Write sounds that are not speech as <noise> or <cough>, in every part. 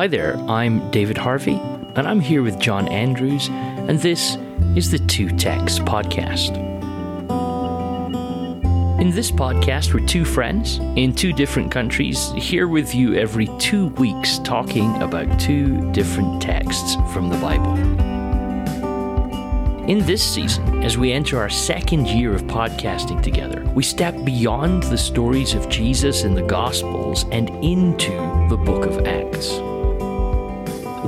Hi there, I'm David Harvey, and I'm here with John Andrews, and this is the Two Texts Podcast. In this podcast, we're two friends in two different countries, here with you every two weeks, talking about two different texts from the Bible. In this season, as we enter our second year of podcasting together, we step beyond the stories of Jesus in the Gospels and into the book of Acts.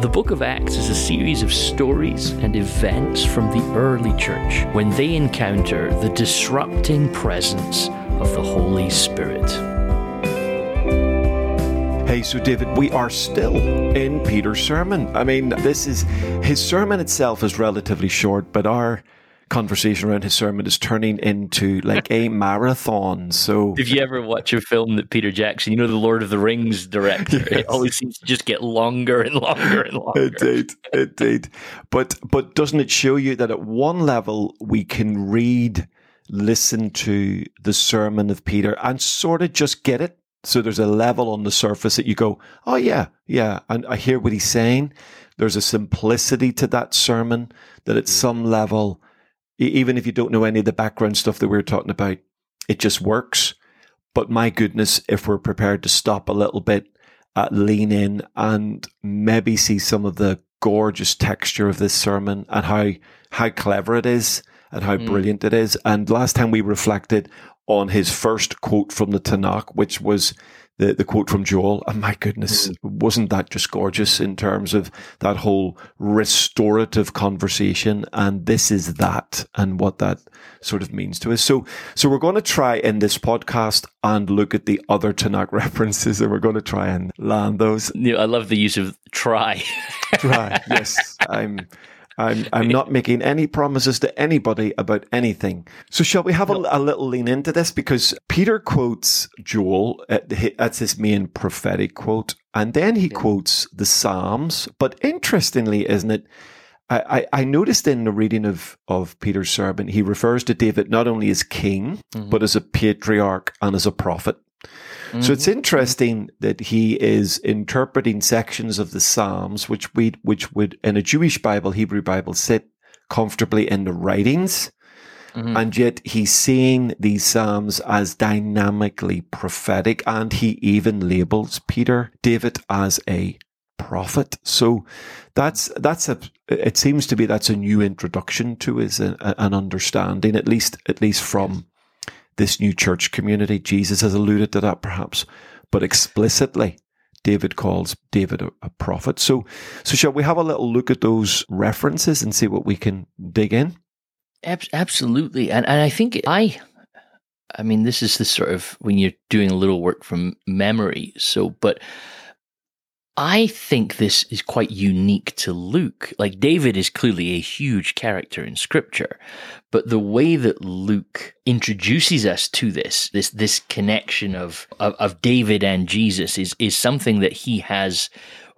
The book of Acts is a series of stories and events from the early church when they encounter the disrupting presence of the Holy Spirit. Hey, so David, we are still in Peter's sermon. I mean, this is his sermon itself is relatively short, but our conversation around his sermon is turning into like a <laughs> marathon. So, if you ever watch a film that Peter Jackson, you know, the Lord of the Rings director, yes. it always seems to just get longer and longer and <laughs> longer. It did, it did. But but doesn't it show you that at one level we can read, listen to the sermon of Peter, and sort of just get it. So there's a level on the surface that you go, oh yeah, yeah, and I hear what he's saying. There's a simplicity to that sermon that at mm. some level even if you don't know any of the background stuff that we are talking about, it just works. But my goodness, if we're prepared to stop a little bit, uh, lean in, and maybe see some of the gorgeous texture of this sermon and how how clever it is and how mm. brilliant it is. And last time we reflected on his first quote from the Tanakh, which was the, the quote from Joel. And my goodness, mm-hmm. wasn't that just gorgeous in terms of that whole restorative conversation? And this is that and what that sort of means to us. So, so we're going to try in this podcast and look at the other Tanakh <laughs> references and we're going to try and land those. I love the use of try. try. <laughs> Yes. I'm, I'm, I'm not making any promises to anybody about anything. So, shall we have a, a little lean into this? Because Peter quotes Joel, that's his main prophetic quote, and then he yeah. quotes the Psalms. But interestingly, isn't it? I, I, noticed in the reading of, of Peter's sermon, he refers to David not only as king, mm-hmm. but as a patriarch and as a prophet. Mm-hmm. So it's interesting that he is interpreting sections of the Psalms, which we which would in a Jewish Bible, Hebrew Bible, sit comfortably in the writings. Mm-hmm. And yet he's seeing these Psalms as dynamically prophetic, and he even labels Peter David as a prophet. So that's that's a it seems to be that's a new introduction to his uh, an understanding, at least at least from this new church community. Jesus has alluded to that perhaps, but explicitly, David calls David a, a, prophet. So, so shall we have a little look at those references and see what we can dig in? Absolutely, and and I think I, I mean, this is the sort of when you're doing a little work from memory. So, but I think this is quite unique to Luke. Like David is clearly a huge character in scripture, but the way that Luke introduces us to this, this, this connection of, of, of David and Jesus is, is something that he has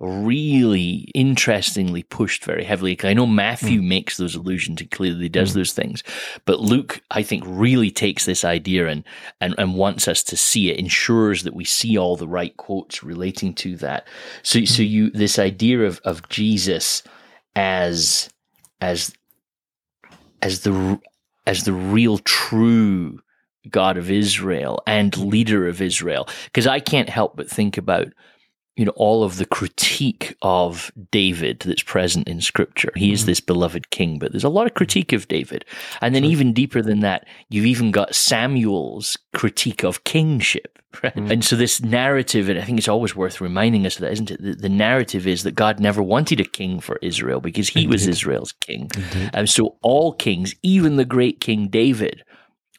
really interestingly pushed very heavily. I know Matthew mm. makes those allusions and clearly does mm. those things, but Luke, I think, really takes this idea and, and, and wants us to see it, ensures that we see all the right quotes relating to that. So, mm. so you, this idea of, of Jesus as, as, as the, as the real true God of Israel and leader of Israel. Because I can't help but think about you know, all of the critique of David that's present in scripture. He is mm-hmm. this beloved king, but there's a lot of critique of David. And then sure. even deeper than that, you've even got Samuel's critique of kingship. Right? Mm-hmm. And so this narrative, and I think it's always worth reminding us of that, isn't it? The, the narrative is that God never wanted a king for Israel because he Indeed. was Israel's king. Indeed. And so all kings, even the great King David,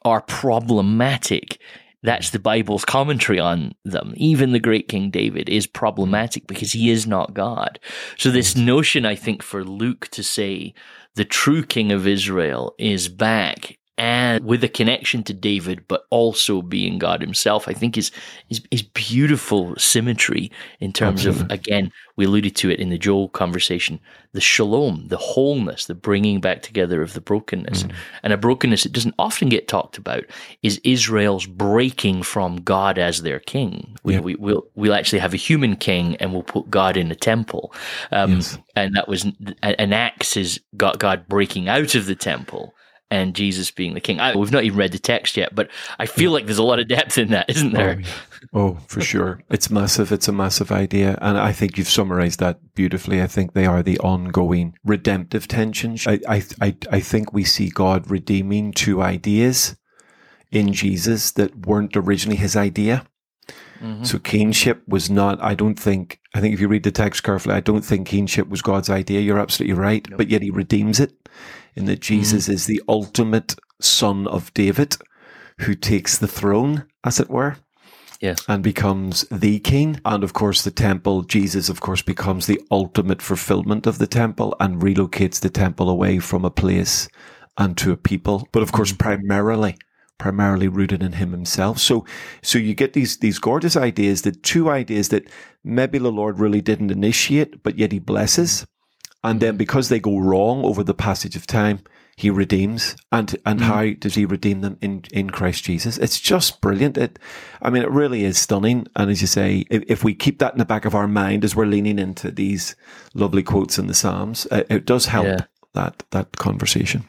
are problematic that's the Bible's commentary on them. Even the great King David is problematic mm. because he is not God. So, this notion, I think, for Luke to say the true King of Israel is back and with a connection to David, but also being God himself, I think is, is, is beautiful symmetry in terms Absolutely. of, again, we alluded to it in the Joel conversation, the shalom, the wholeness, the bringing back together of the brokenness. Mm. And a brokenness that doesn't often get talked about is Israel's breaking from God as their king. We, yeah. we, will we'll actually have a human king and we'll put God in a temple. Um, yes. And that was an Acts is got God breaking out of the temple and Jesus being the king. I, we've not even read the text yet, but I feel like there's a lot of depth in that, isn't there? Oh, oh, for sure. It's massive. It's a massive idea. And I think you've summarized that beautifully. I think they are the ongoing redemptive tensions. I, I, I, I think we see God redeeming two ideas in Jesus that weren't originally his idea. Mm-hmm. So kingship was not, I don't think, I think if you read the text carefully, I don't think kingship was God's idea. You're absolutely right. Nope. But yet he redeems it in that Jesus mm-hmm. is the ultimate son of David who takes the throne, as it were. Yes. And becomes the king. And of course, the temple, Jesus, of course, becomes the ultimate fulfillment of the temple and relocates the temple away from a place and to a people. But of course, mm-hmm. primarily, primarily rooted in him himself. So, so you get these, these gorgeous ideas, the two ideas that maybe the Lord really didn't initiate, but yet he blesses. And then because they go wrong over the passage of time, he redeems. And and mm. how does he redeem them in, in Christ Jesus? It's just brilliant. It I mean it really is stunning. And as you say, if, if we keep that in the back of our mind as we're leaning into these lovely quotes in the Psalms, it, it does help yeah. that that conversation.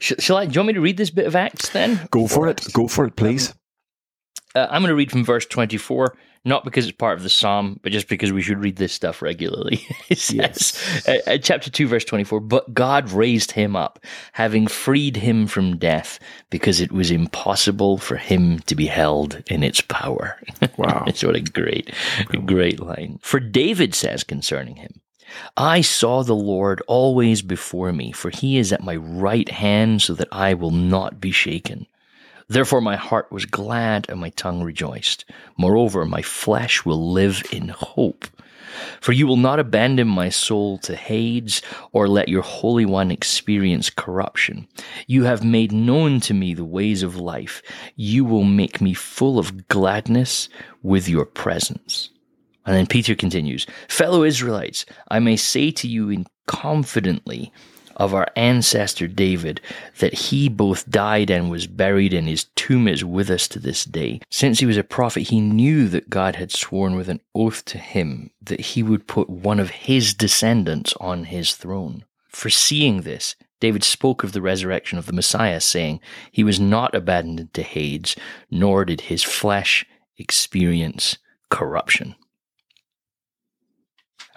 Shall I? Do you want me to read this bit of Acts then? Go for it. Go for it, please. Um, uh, I'm going to read from verse 24 not because it's part of the psalm, but just because we should read this stuff regularly. <laughs> it says, yes. uh, uh, chapter 2, verse 24, but God raised him up, having freed him from death, because it was impossible for him to be held in its power. <laughs> Wow. it's what a great, a great line. For David says concerning him, I saw the Lord always before me, for he is at my right hand, so that I will not be shaken. Therefore my heart was glad and my tongue rejoiced. Moreover, my flesh will live in hope. For you will not abandon my soul to Hades, or let your Holy One experience corruption. You have made known to me the ways of life. You will make me full of gladness with your presence. And then Peter continues, Fellow Israelites, I may say to you in confidently, of our ancestor David, that he both died and was buried, and his tomb is with us to this day. Since he was a prophet, he knew that God had sworn with an oath to him that he would put one of his descendants on his throne. Foreseeing this, David spoke of the resurrection of the Messiah, saying, He was not abandoned to Hades, nor did his flesh experience corruption.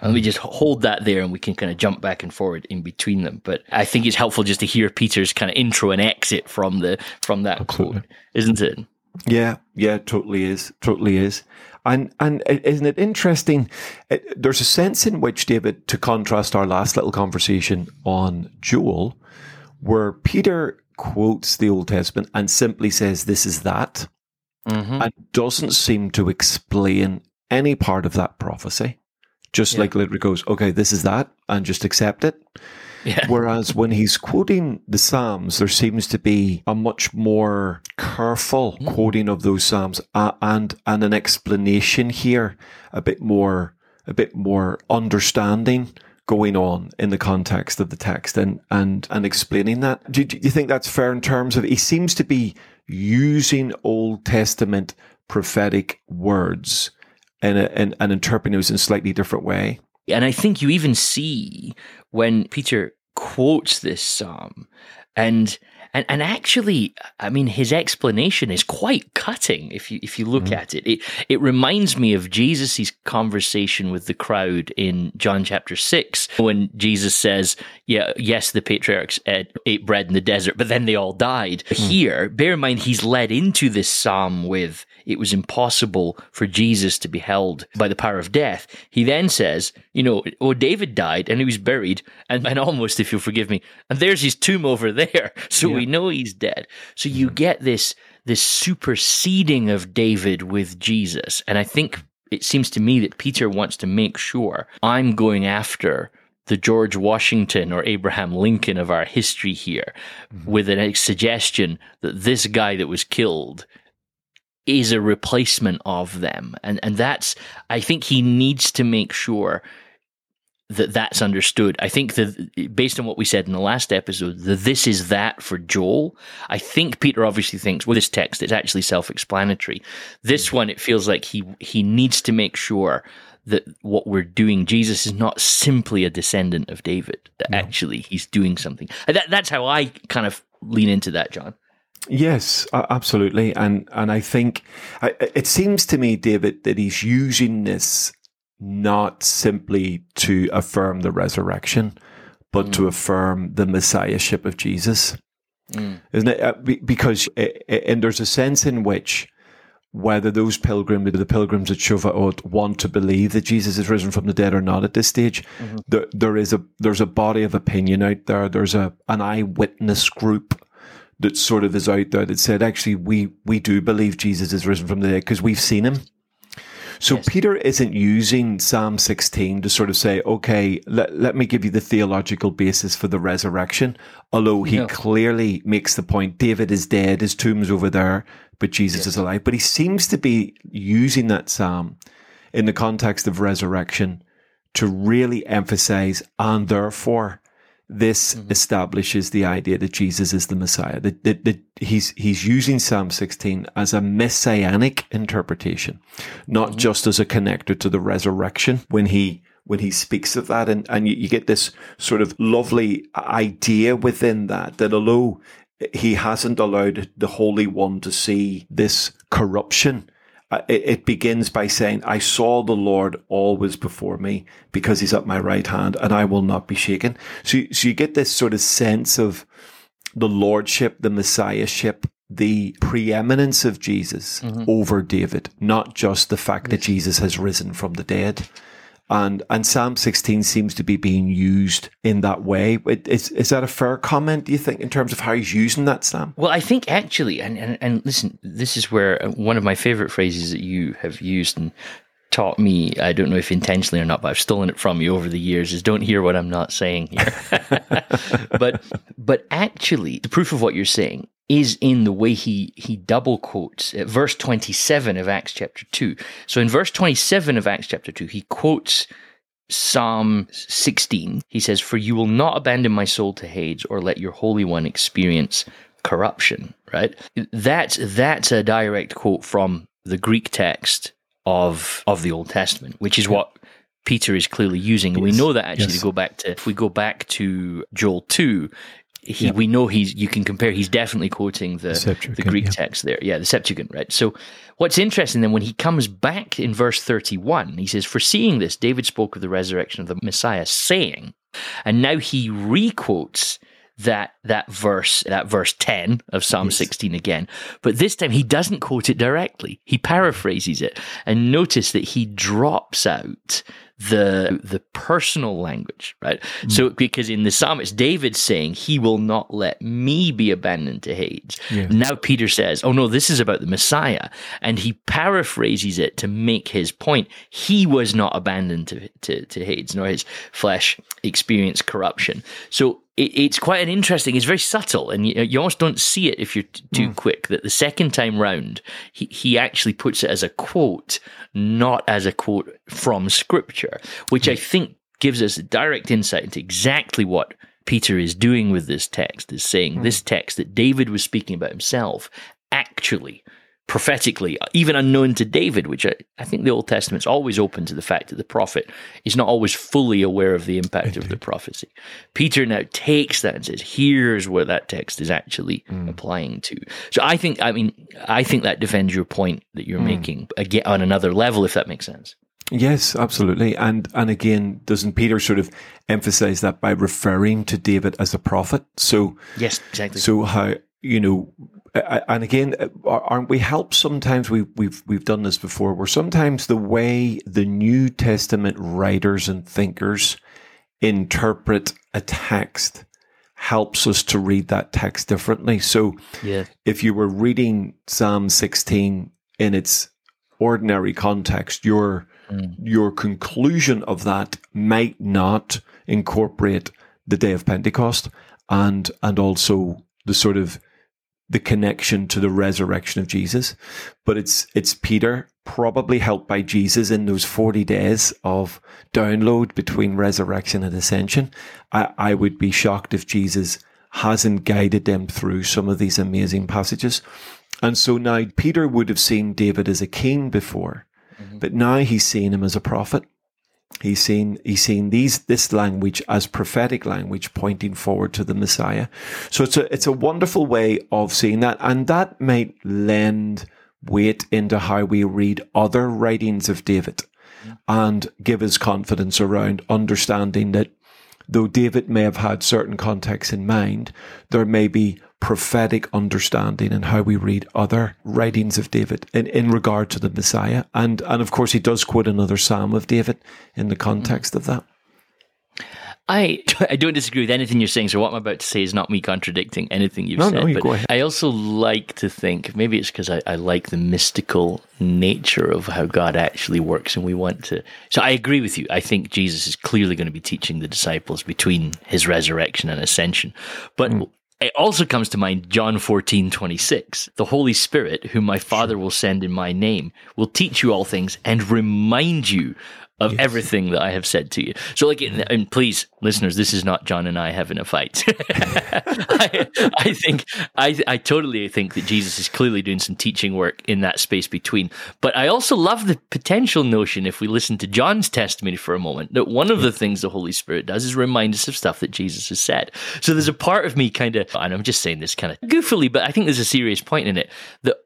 And we just hold that there and we can kind of jump back and forward in between them. But I think it's helpful just to hear Peter's kind of intro and exit from the from that Absolutely. quote, isn't it? Yeah, yeah, totally is. Totally is. And and isn't it interesting? It, there's a sense in which David, to contrast our last little conversation on Joel, where Peter quotes the Old Testament and simply says, "This is that," mm-hmm. and doesn't seem to explain any part of that prophecy. Just yeah. like literally goes, okay, this is that, and just accept it. Yeah. Whereas when he's quoting the Psalms, there seems to be a much more careful mm. quoting of those Psalms uh, and and an explanation here, a bit more a bit more understanding going on in the context of the text and and and explaining that. Do, do you think that's fair in terms of he seems to be using Old Testament prophetic words and, and, and interpreting those in a slightly different way. And I think you even see when Peter quotes this psalm and and and actually i mean his explanation is quite cutting if you if you look mm-hmm. at it it it reminds me of jesus' conversation with the crowd in john chapter 6 when jesus says yeah yes the patriarchs ate, ate bread in the desert but then they all died mm-hmm. here bear in mind he's led into this psalm with it was impossible for jesus to be held by the power of death he then says you know oh david died and he was buried and, and almost if you'll forgive me and there's his tomb over there <laughs> so yeah we know he's dead. So you get this this superseding of David with Jesus. And I think it seems to me that Peter wants to make sure I'm going after the George Washington or Abraham Lincoln of our history here mm-hmm. with a suggestion that this guy that was killed is a replacement of them. And and that's I think he needs to make sure that that's understood. I think that based on what we said in the last episode, that this is that for Joel. I think Peter obviously thinks well, this text it's actually self-explanatory. This mm. one it feels like he he needs to make sure that what we're doing, Jesus is not simply a descendant of David. That no. actually he's doing something. That, that's how I kind of lean into that, John. Yes, absolutely, and and I think it seems to me, David, that he's using this not simply to affirm the resurrection, but mm. to affirm the messiahship of Jesus, mm. isn't it? Uh, because and there's a sense in which whether those pilgrims, the pilgrims at Shavuot, want to believe that Jesus is risen from the dead or not at this stage, mm-hmm. there, there is a there's a body of opinion out there. There's a an eyewitness group that sort of is out there that said, actually, we we do believe Jesus is risen from the dead because we've seen him. So yes. Peter isn't using Psalm 16 to sort of say, okay, let, let me give you the theological basis for the resurrection. Although he no. clearly makes the point, David is dead, his tomb's over there but Jesus yes. is alive. But he seems to be using that psalm in the context of resurrection to really emphasize, and therefore, this mm-hmm. establishes the idea that Jesus is the Messiah. That, that, that, he's he's using Psalm 16 as a messianic interpretation, not mm-hmm. just as a connector to the resurrection. When he when he speaks of that, and and you, you get this sort of lovely idea within that that although he hasn't allowed the Holy One to see this corruption. It, it, begins by saying, I saw the Lord always before me because he's at my right hand and I will not be shaken. So, so you get this sort of sense of the Lordship, the Messiahship, the preeminence of Jesus mm-hmm. over David, not just the fact yes. that Jesus has risen from the dead and and Psalm 16 seems to be being used in that way. Is, is that a fair comment, do you think, in terms of how he's using that, Sam? Well, I think actually, and, and, and listen, this is where uh, one of my favorite phrases that you have used and taught me, I don't know if intentionally or not, but I've stolen it from you over the years, is don't hear what I'm not saying here. <laughs> but but actually, the proof of what you're saying is in the way he he double quotes at verse 27 of Acts chapter 2. So in verse 27 of Acts chapter 2, he quotes Psalm 16. He says, For you will not abandon my soul to Hades or let your Holy One experience corruption, right? That's, that's a direct quote from the Greek text of, of the Old Testament, which is what Peter is clearly using. And yes. we know that actually yes. to go back to, if we go back to Joel 2, he, yeah. we know he's you can compare he's definitely quoting the the, the Greek yeah. text there yeah the Septuagint right so what's interesting then when he comes back in verse 31 he says foreseeing this David spoke of the resurrection of the Messiah saying and now he requotes that that verse that verse 10 of Psalm yes. 16 again but this time he doesn't quote it directly he paraphrases it and notice that he drops out the the personal language, right? Mm. So because in the psalm it's David saying, "He will not let me be abandoned to Hades." Yeah. Now Peter says, "Oh no, this is about the Messiah," and he paraphrases it to make his point. He was not abandoned to to, to Hades, nor his flesh experienced corruption. So it, it's quite an interesting. It's very subtle, and you, you almost don't see it if you're t- too mm. quick. That the second time round, he he actually puts it as a quote, not as a quote from Scripture, which mm. I think gives us a direct insight into exactly what Peter is doing with this text. Is saying mm. this text that David was speaking about himself actually prophetically, even unknown to David, which I, I, think the Old Testament's always open to the fact that the prophet is not always fully aware of the impact Indeed. of the prophecy. Peter now takes that and says, here's where that text is actually mm. applying to. So I think, I mean, I think that defends your point that you're mm. making again on another level, if that makes sense. Yes, absolutely. And and again, doesn't Peter sort of emphasize that by referring to David as a prophet? So Yes, exactly. So how you know and again, aren't we helped sometimes? We, we've we've done this before. Where sometimes the way the New Testament writers and thinkers interpret a text helps us to read that text differently. So, yeah. if you were reading Psalm 16 in its ordinary context, you're mm. your conclusion of that might not incorporate the day of Pentecost and and also the sort of the connection to the resurrection of Jesus. But it's it's Peter, probably helped by Jesus in those 40 days of download between resurrection and ascension. I, I would be shocked if Jesus hasn't guided them through some of these amazing passages. And so now Peter would have seen David as a king before, mm-hmm. but now he's seen him as a prophet. He's seen he's seen these this language as prophetic language pointing forward to the Messiah. So it's a it's a wonderful way of seeing that, and that might lend weight into how we read other writings of David, and give us confidence around understanding that though David may have had certain contexts in mind, there may be prophetic understanding and how we read other writings of David in, in regard to the Messiah. And, and of course, he does quote another Psalm of David in the context of that. I <laughs> I don't disagree with anything you're saying. So what I'm about to say is not me contradicting anything you've no, said. No, you but go ahead. I also like to think maybe it's because I, I like the mystical nature of how God actually works, and we want to. So I agree with you. I think Jesus is clearly going to be teaching the disciples between his resurrection and ascension, but. Mm. It also comes to mind John 14, 26. The Holy Spirit, whom my Father will send in my name, will teach you all things and remind you of yes. everything that I have said to you. So, like, and please, listeners, this is not John and I having a fight. <laughs> I, I, think I, I totally think that Jesus is clearly doing some teaching work in that space between. But I also love the potential notion, if we listen to John's testimony for a moment, that one of the things the Holy Spirit does is remind us of stuff that Jesus has said. So there's a part of me kind of, and I'm just saying this kind of goofily, but I think there's a serious point in it that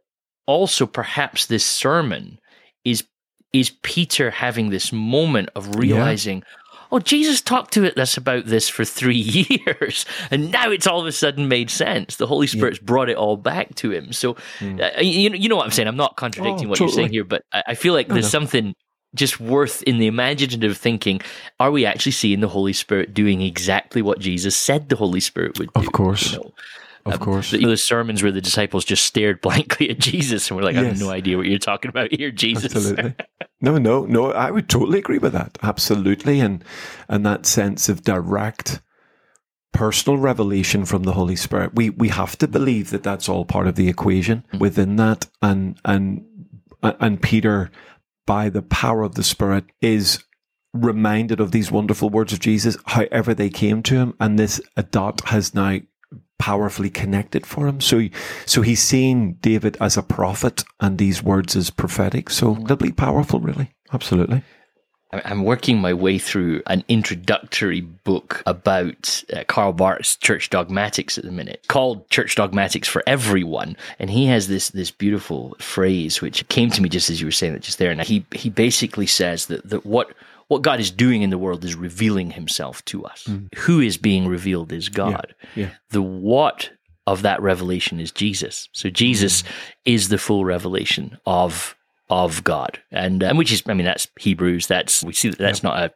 also perhaps this sermon is is Peter having this moment of realizing, yeah. oh, Jesus talked to us about this for three <laughs> years, and now it's all of a sudden made sense. The Holy Spirit's yeah. brought it all back to him. So, mm. uh, you know, you know what I'm saying. I'm not contradicting oh, what totally. you're saying here, but I, I feel like there's something just worth in the imaginative thinking are we actually seeing the holy spirit doing exactly what jesus said the holy spirit would do of course you know? Of um, course. The, the, sermons where the disciples just stared <laughs> blankly at Jesus and were like, yes. I have no idea what you're talking about here, Jesus. Absolutely. <laughs> No, no, no. I would totally agree with that. Absolutely. And and that sense of direct personal revelation from the Holy Spirit. We we have to believe that that's all part of the equation mm-hmm. within that. And and and Peter, by the power of the Spirit, is reminded of these wonderful words of Jesus, however they came to him, and this a dot has now powerfully connected for him. So, so he's seeing David as a prophet and these words as prophetic. So doubly powerful, really. Absolutely. I'm working my way through an introductory book about uh, Karl Barth's church dogmatics at the minute, called Church Dogmatics for Everyone. And he has this this beautiful phrase which came to me just as you were saying it just there. And he he basically says that that what what God is doing in the world is revealing himself to us. Mm. Who is being revealed is God. Yeah, yeah. The what of that revelation is Jesus. So Jesus mm. is the full revelation of of God, and and which is, I mean, that's Hebrews. That's we see that that's not a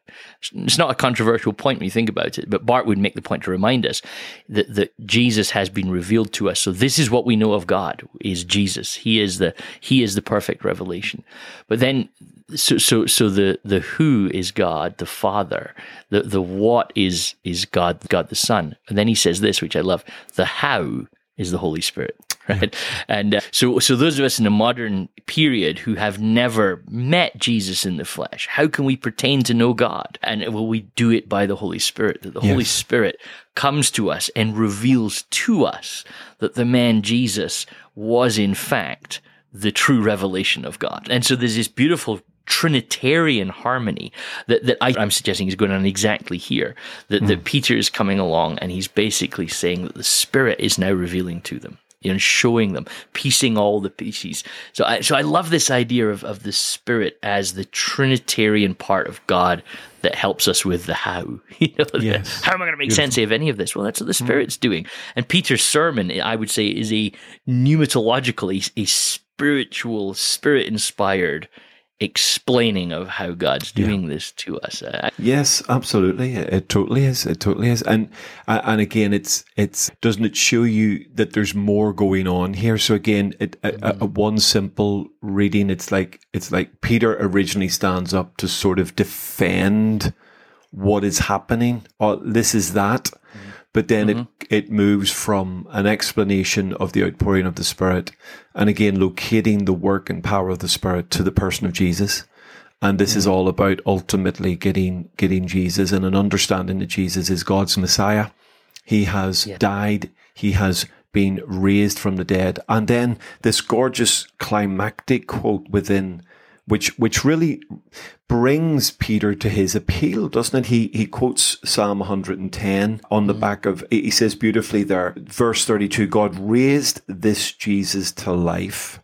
it's not a controversial point when you think about it. But Barth would make the point to remind us that that Jesus has been revealed to us. So this is what we know of God is Jesus. He is the He is the perfect revelation. But then so so so the the who is God the Father the the what is is God God the Son and then he says this which I love the how is the Holy Spirit, <laughs> right? And uh, so, so those of us in the modern period who have never met Jesus in the flesh, how can we pertain to know God? And will we do it by the Holy Spirit? That the yes. Holy Spirit comes to us and reveals to us that the man Jesus was in fact the true revelation of God. And so there's this beautiful Trinitarian harmony that, that I, am suggesting is going on exactly here. That, mm. that hmm. Peter is coming along and he's basically saying that the Spirit is now revealing to them and showing them, piecing all the pieces. So I, so I love this idea of, of the Spirit as the Trinitarian part of God that helps us with the how. <laughs> You know, yes. the, how am I going to make Beautiful. sense of any of this? Well, that's what the hmm. Spirit's doing. And Peter's sermon, I would say, is a pneumatological, a, a spiritual, spirit inspired explaining of how God's doing yeah. this to us. Uh, yes, absolutely. It, it, totally is. It totally is. And and again, it's it's doesn't it show you that there's more going on here? So again, it, mm-hmm. a, a, mm-hmm. one simple reading, it's like it's like Peter originally stands up to sort of defend what is happening. Or this is that. Mm-hmm. But then mm-hmm. it, it moves from an explanation of the outpouring of the Spirit and again locating the work and power of the Spirit to the person of Jesus. And this mm-hmm. is all about ultimately getting getting Jesus and an understanding that Jesus is God's Messiah. He has yeah. died. He has been raised from the dead. And then this gorgeous climactic quote within which which really brings Peter to his appeal, doesn't it? He he quotes Psalm 110 on the mm. back of he says beautifully there, verse 32, God raised this Jesus to life.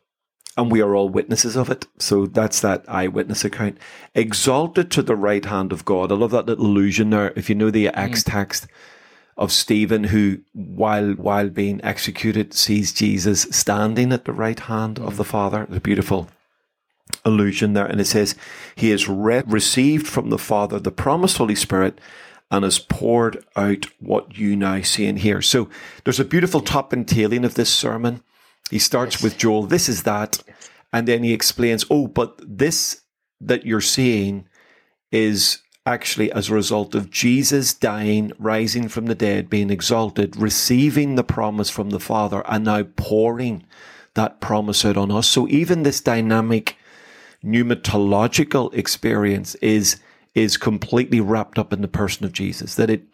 And we are all witnesses of it. So that's that eyewitness account. Exalted to the right hand of God. I love that little allusion there. If you know the Acts mm. text, of Stephen, who, while while being executed, sees Jesus standing at the right hand of the Father. The beautiful allusion there. And it says, He has re- received from the Father the promised Holy Spirit and has poured out what you now see and hear. So there's a beautiful top and tailing of this sermon. He starts yes. with Joel, this is that. And then he explains, oh, but this that you're seeing is actually as a result of Jesus dying, rising from the dead, being exalted, receiving the promise from the Father, and now pouring that promise out on us. So even this dynamic pneumatological experience is is completely wrapped up in the person of Jesus. That it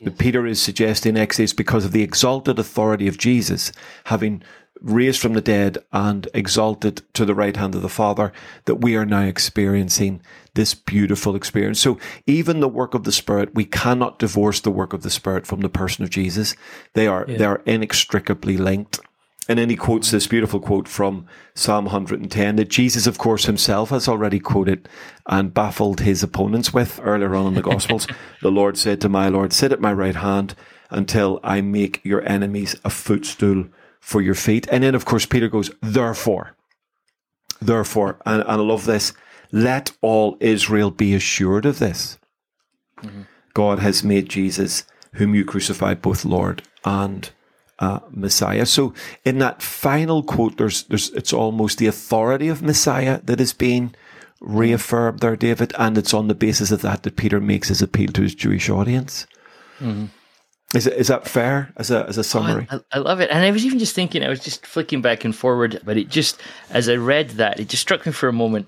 yes. Peter is suggesting Exodus because of the exalted authority of Jesus, having raised from the dead and exalted to the right hand of the Father, that we are now experiencing this beautiful experience. So even the work of the Spirit, we cannot divorce the work of the Spirit from the person of Jesus. They are yeah. they are inextricably linked. And then he quotes this beautiful quote from Psalm 110 that Jesus, of course, himself has already quoted and baffled his opponents with earlier on in the Gospels. <laughs> the Lord said to my Lord, Sit at my right hand until I make your enemies a footstool for your feet. And then, of course, Peter goes, Therefore, therefore, and, and I love this, let all Israel be assured of this. Mm-hmm. God has made Jesus, whom you crucified, both Lord and uh, Messiah. So in that final quote, there's, there's, it's almost the authority of Messiah that is being reaffirmed there, David, and it's on the basis of that that Peter makes his appeal to his Jewish audience. Mm-hmm. Is, is that fair as a, as a summary? Oh, I, I, love it. And I was even just thinking, I was just flicking back and forward, but it just, as I read that, it just struck me for a moment.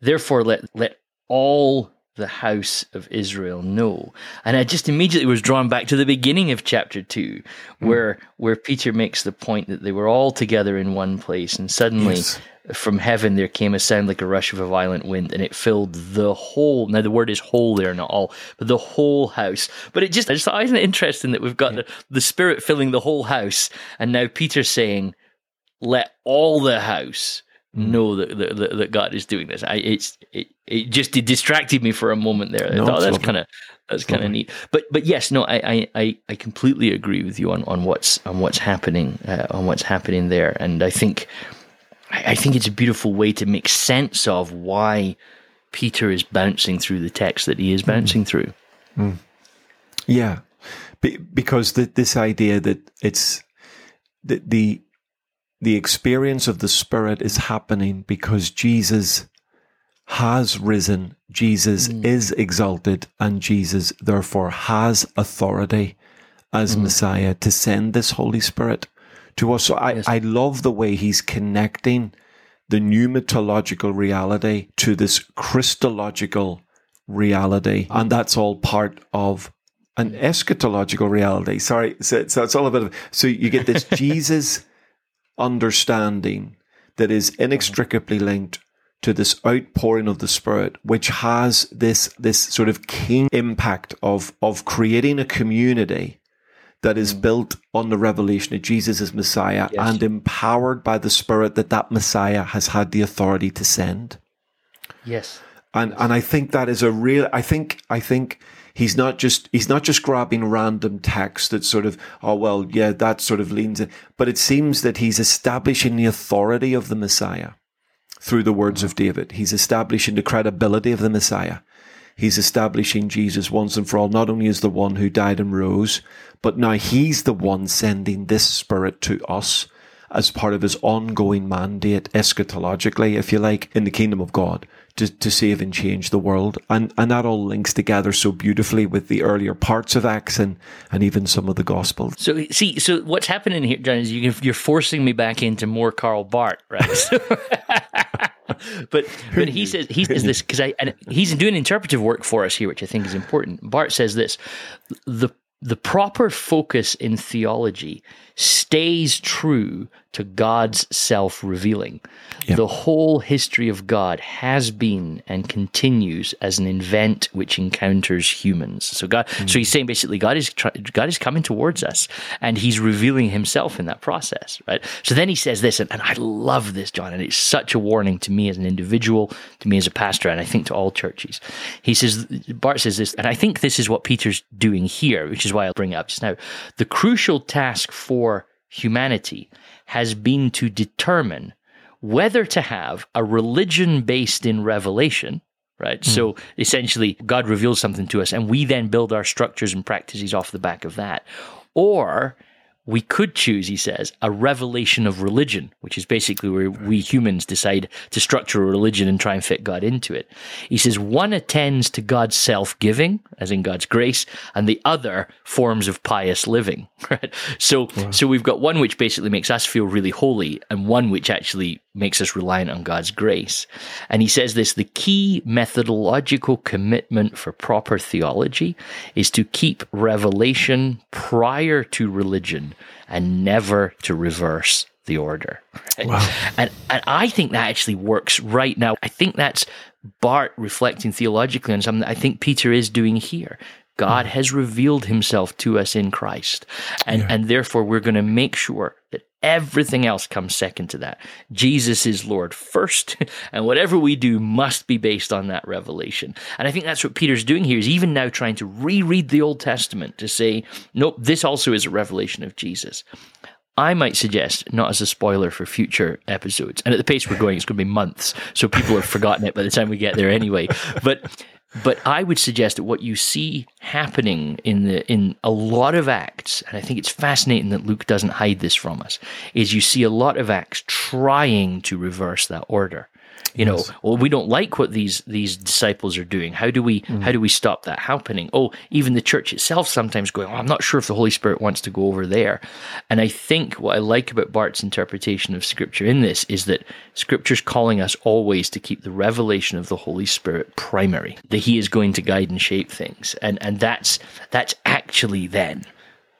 Therefore, let, let all the house of Israel know. And I just immediately was drawn back to the beginning of chapter two, hmm. where mm. where Peter makes the point that they were all together in one place, and suddenly yes. from heaven there came a sound like a rush of a violent wind, and it filled the whole. Now the word is whole there, not all, but the whole house. But it just I just thought isn't it interesting that we've got yeah. the, the Spirit filling the whole house, and now Peter saying, "Let all the house." Mm. know that, that, that God is doing this. I it's it, it just it distracted me for a moment there. I no, thought that's kind of that's kind of neat. But but yes, no, I, I I completely agree with you on, on what's on what's happening uh, on what's happening there, and I think I think it's a beautiful way to make sense of why Peter is bouncing through the text that he is mm. bouncing mm. through. Mm. Yeah, Be, because the, this idea that it's the, the the experience of the Spirit is happening because Jesus has risen, Jesus mm. is exalted, and Jesus therefore has authority as mm. Messiah to send this Holy Spirit to us. So I, yes. I love the way he's connecting the pneumatological reality to this Christological reality. And that's all part of an eschatological reality. Sorry. So, so it's all a bit of, so you get this <laughs> Jesus understanding that is inextricably linked to this outpouring of the Spirit, which has this this sort of keen impact of of creating a community that is mm. built on the revelation of Jesus as Messiah yes. and empowered by the Spirit that that Messiah has had the authority to send. Yes. And and I think that is a real I think I think he's not just he's not just grabbing random text that sort of oh well yeah that sort of leans in but it seems that he's establishing the authority of the messiah through the words of David. He's establishing the credibility of the Messiah. He's establishing Jesus once and for all, not only as the one who died and rose, but now he's the one sending this spirit to us as part of his ongoing mandate eschatologically, if you like, in the kingdom of God to, to save and change the world. And, and that all links together so beautifully with the earlier parts of Acts and, and even some of the Gospels. So, see, so what's happening here, John, is you, you're forcing me back into more Karl Barth, right? <laughs> but but he says he says this because he's doing interpretive work for us here, which I think is important. Barth says this: the the proper focus in theology stays true to God's self revealing. Yep. The whole history of God has been and continues as an event which encounters humans. So God, mm. so he's saying basically God is God is coming towards us, and He's revealing Himself in that process, right? So then he says this, and, and I love this, John, and it's such a warning to me as an individual, to me as a pastor, and I think to all churches. He says Barth says this, and I think this is what Peter's doing here, which is why I'll bring it up just now. The crucial task for humanity has been to determine whether to have a religion based in revelation, right? Mm. So essentially, God reveals something to us, and we then build our structures and practices off the back of that. Or we could choose, he says, a revelation of religion, which is basically where we humans decide to structure a religion and try and fit God into it. He says one attends to God's self giving, as in God's grace, and the other forms of pious living. <laughs> Right? So, wow. so we've got one which basically makes us feel really holy, and one which actually makes us reliant on God's grace. And he says this the key methodological commitment for proper theology is to keep revelation prior to religion and never to reverse the order. Right? Wow. And, and I think that actually works right now. I think that's Barth reflecting theologically on something that I think Peter is doing here. God mm. has revealed himself to us in Christ. And, yeah. and therefore, we're going to make sure that Everything else comes second to that. Jesus is Lord first, <laughs> and whatever we do must be based on that revelation. And I think that's what Peter's doing here, is even now trying to reread the Old Testament to say, nope, this also is a revelation of Jesus. I might suggest, not as a spoiler for future episodes, and at the pace we're going, it's going to be months, so people have forgotten it by the time we get there anyway. <laughs> But but I would suggest that what you see happening in the in a lot of acts, and I think it's fascinating that Luke doesn't hide this from us, is you see a lot of acts trying to reverse that order. You know, yes. well, we don't like what these these disciples are doing. How do we mm. how do we stop that happening? Oh, even the church itself sometimes going, oh, I'm not sure if the Holy Spirit wants to go over there. And I think what I like about Barth's interpretation of Scripture in this is that Scripture's calling us always to keep the revelation of the Holy Spirit primary. That He is going to guide and shape things, and and that's that's actually then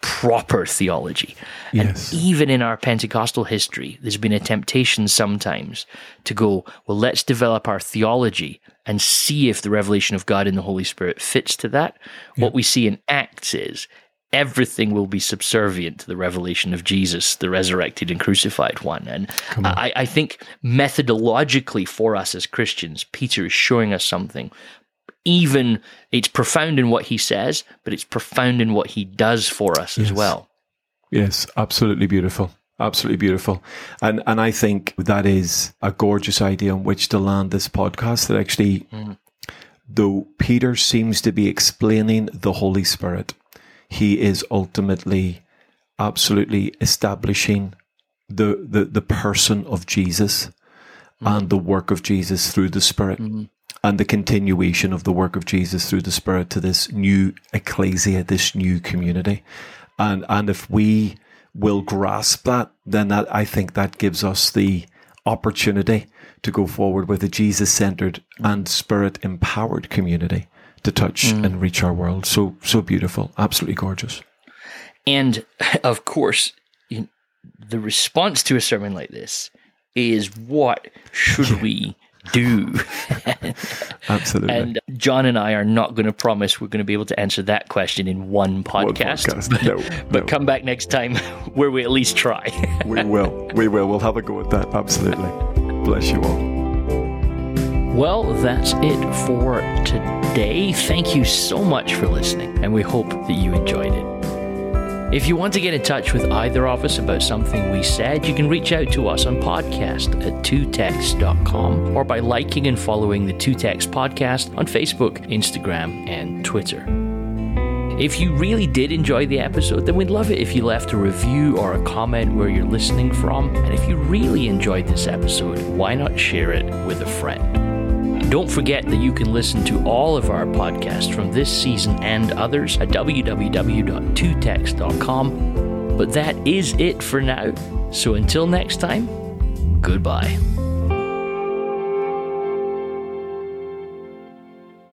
proper theology. Yes. And even in our Pentecostal history, there's been a temptation sometimes to go, well, let's develop our theology and see if the revelation of God in the Holy Spirit fits to that. Yeah. What we see in Acts is everything will be subservient to the revelation of Jesus, the resurrected and crucified one. And I, I, think methodologically for us as Christians, Peter is showing us something even it's profound in what he says, but it's profound in what he does for us yes. as well. Yes, absolutely beautiful. Absolutely beautiful. And and I think that is a gorgeous idea on which to land this podcast that actually mm. though Peter seems to be explaining the Holy Spirit, he is ultimately absolutely establishing the the, the person of Jesus mm. and the work of Jesus through the Spirit. Mm and the continuation of the work of Jesus through the Spirit to this new ecclesia, this new community. And and if we will grasp that, then that I think that gives us the opportunity to go forward with a Jesus centered and spirit empowered community to touch mm. and reach our world. So so beautiful, absolutely gorgeous. And <laughs> of course, the response to a sermon like this is what should we do. <laughs> Absolutely. And John and I are not going to promise we're going to be able to answer that question in one podcast. One podcast. But, no, but no. come back next time <laughs> where we at least try. <laughs> we will. We will. We'll have a go at that. Absolutely. Bless you all. Well, that's it for today. Thank you so much for listening, and we hope that you enjoyed it. If you want to get in touch with either of us about something we said, you can reach out to us on podcast at 2text.com or by liking and following the 2text podcast on Facebook, Instagram, and Twitter. If you really did enjoy the episode, then we'd love it if you left a review or a comment where you're listening from. And if you really enjoyed this episode, why not share it with a friend? Don't forget that you can listen to all of our podcasts from this season and others at www.2text.com. But that is it for now. So until next time, goodbye.